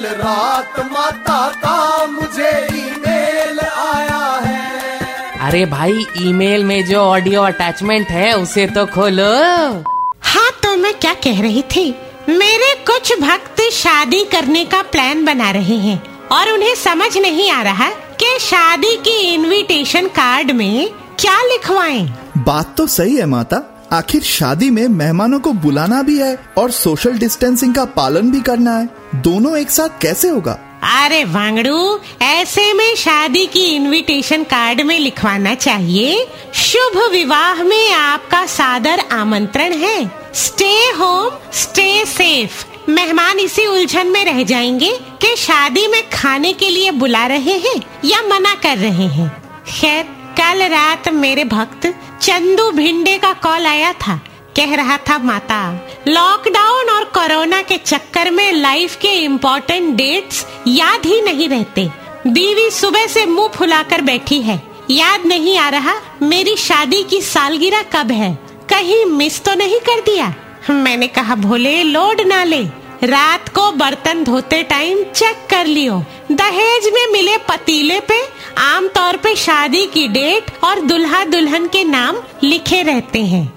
कल रात माता का मुझे ईमेल आया है। अरे भाई ईमेल में जो ऑडियो अटैचमेंट है उसे तो खोलो। हाँ तो मैं क्या कह रही थी? मेरे कुछ भक्त शादी करने का प्लान बना रहे हैं और उन्हें समझ नहीं आ रहा कि शादी की इनविटेशन कार्ड में क्या लिखवाएँ। बात तो सही है माता। आखिर शादी में मेहमानों को बुलाना भी है और सोशल डिस्टेंसिंग का पालन भी करना है। दोनों एक साथ कैसे होगा? अरे वांगड़ू, ऐसे में शादी की इनविटेशन कार्ड में लिखवाना चाहिए। शुभ विवाह में आपका सादर आमंत्रण है। स्टे होम स्टे सेफ़ मेहमान इसी उलझन में रह जाएँगे कि शादी में खाने के लिए बुला रहे हैं या मना कर रहे हैं। खैर कल रात मेरे भक्त चंदू भिंडे का कॉल आया था। कह रहा था, माता लॉकडाउन और कोरोना के चक्कर में लाइफ के इम्पोर्टेंट डेट्स याद ही नहीं रहते। बीवी सुबह से मुँह फुलाकर बैठी है। याद नहीं आ रहा मेरी शादी की सालगिरह कब है। कहीं मिस तो नहीं कर दिया? मैंने कहा, भोले लोड ना ले। रात को बर्तन धोते टाइम चेक कर लियो। दहेज में मिले पतीले पे आमतौर पे शादी की डेट और दुल्हा दुल्हन के नाम लिखे रहते हैं।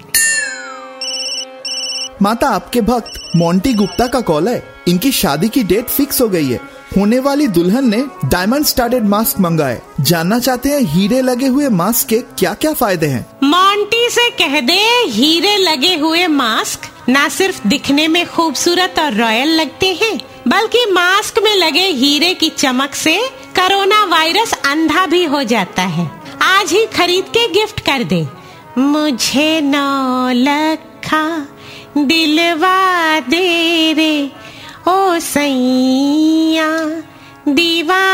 माता आपके भक्त मोंटी गुप्ता का कॉल है। इनकी शादी की डेट फिक्स हो गई है। होने वाली दुल्हन ने डायमंड स्टार्टेड मास्क मंगाए। जानना चाहते हैं हीरे लगे हुए मास्क के क्या क्या फ़ायदे हैं? मोंटी से कह दे हीरे लगे हुए मास्क न सिर्फ़ दिखने में खूबसूरत और रॉयल लगते हैं, बल्कि मास्क में लगे हीरे की चमक से कोरोना वायरस अंधा भी हो जाता है। आज ही खरीद के गिफ्ट कर दे। मुझे नौ लखा दिलवा दे रे, ओ सैया, दीवाने।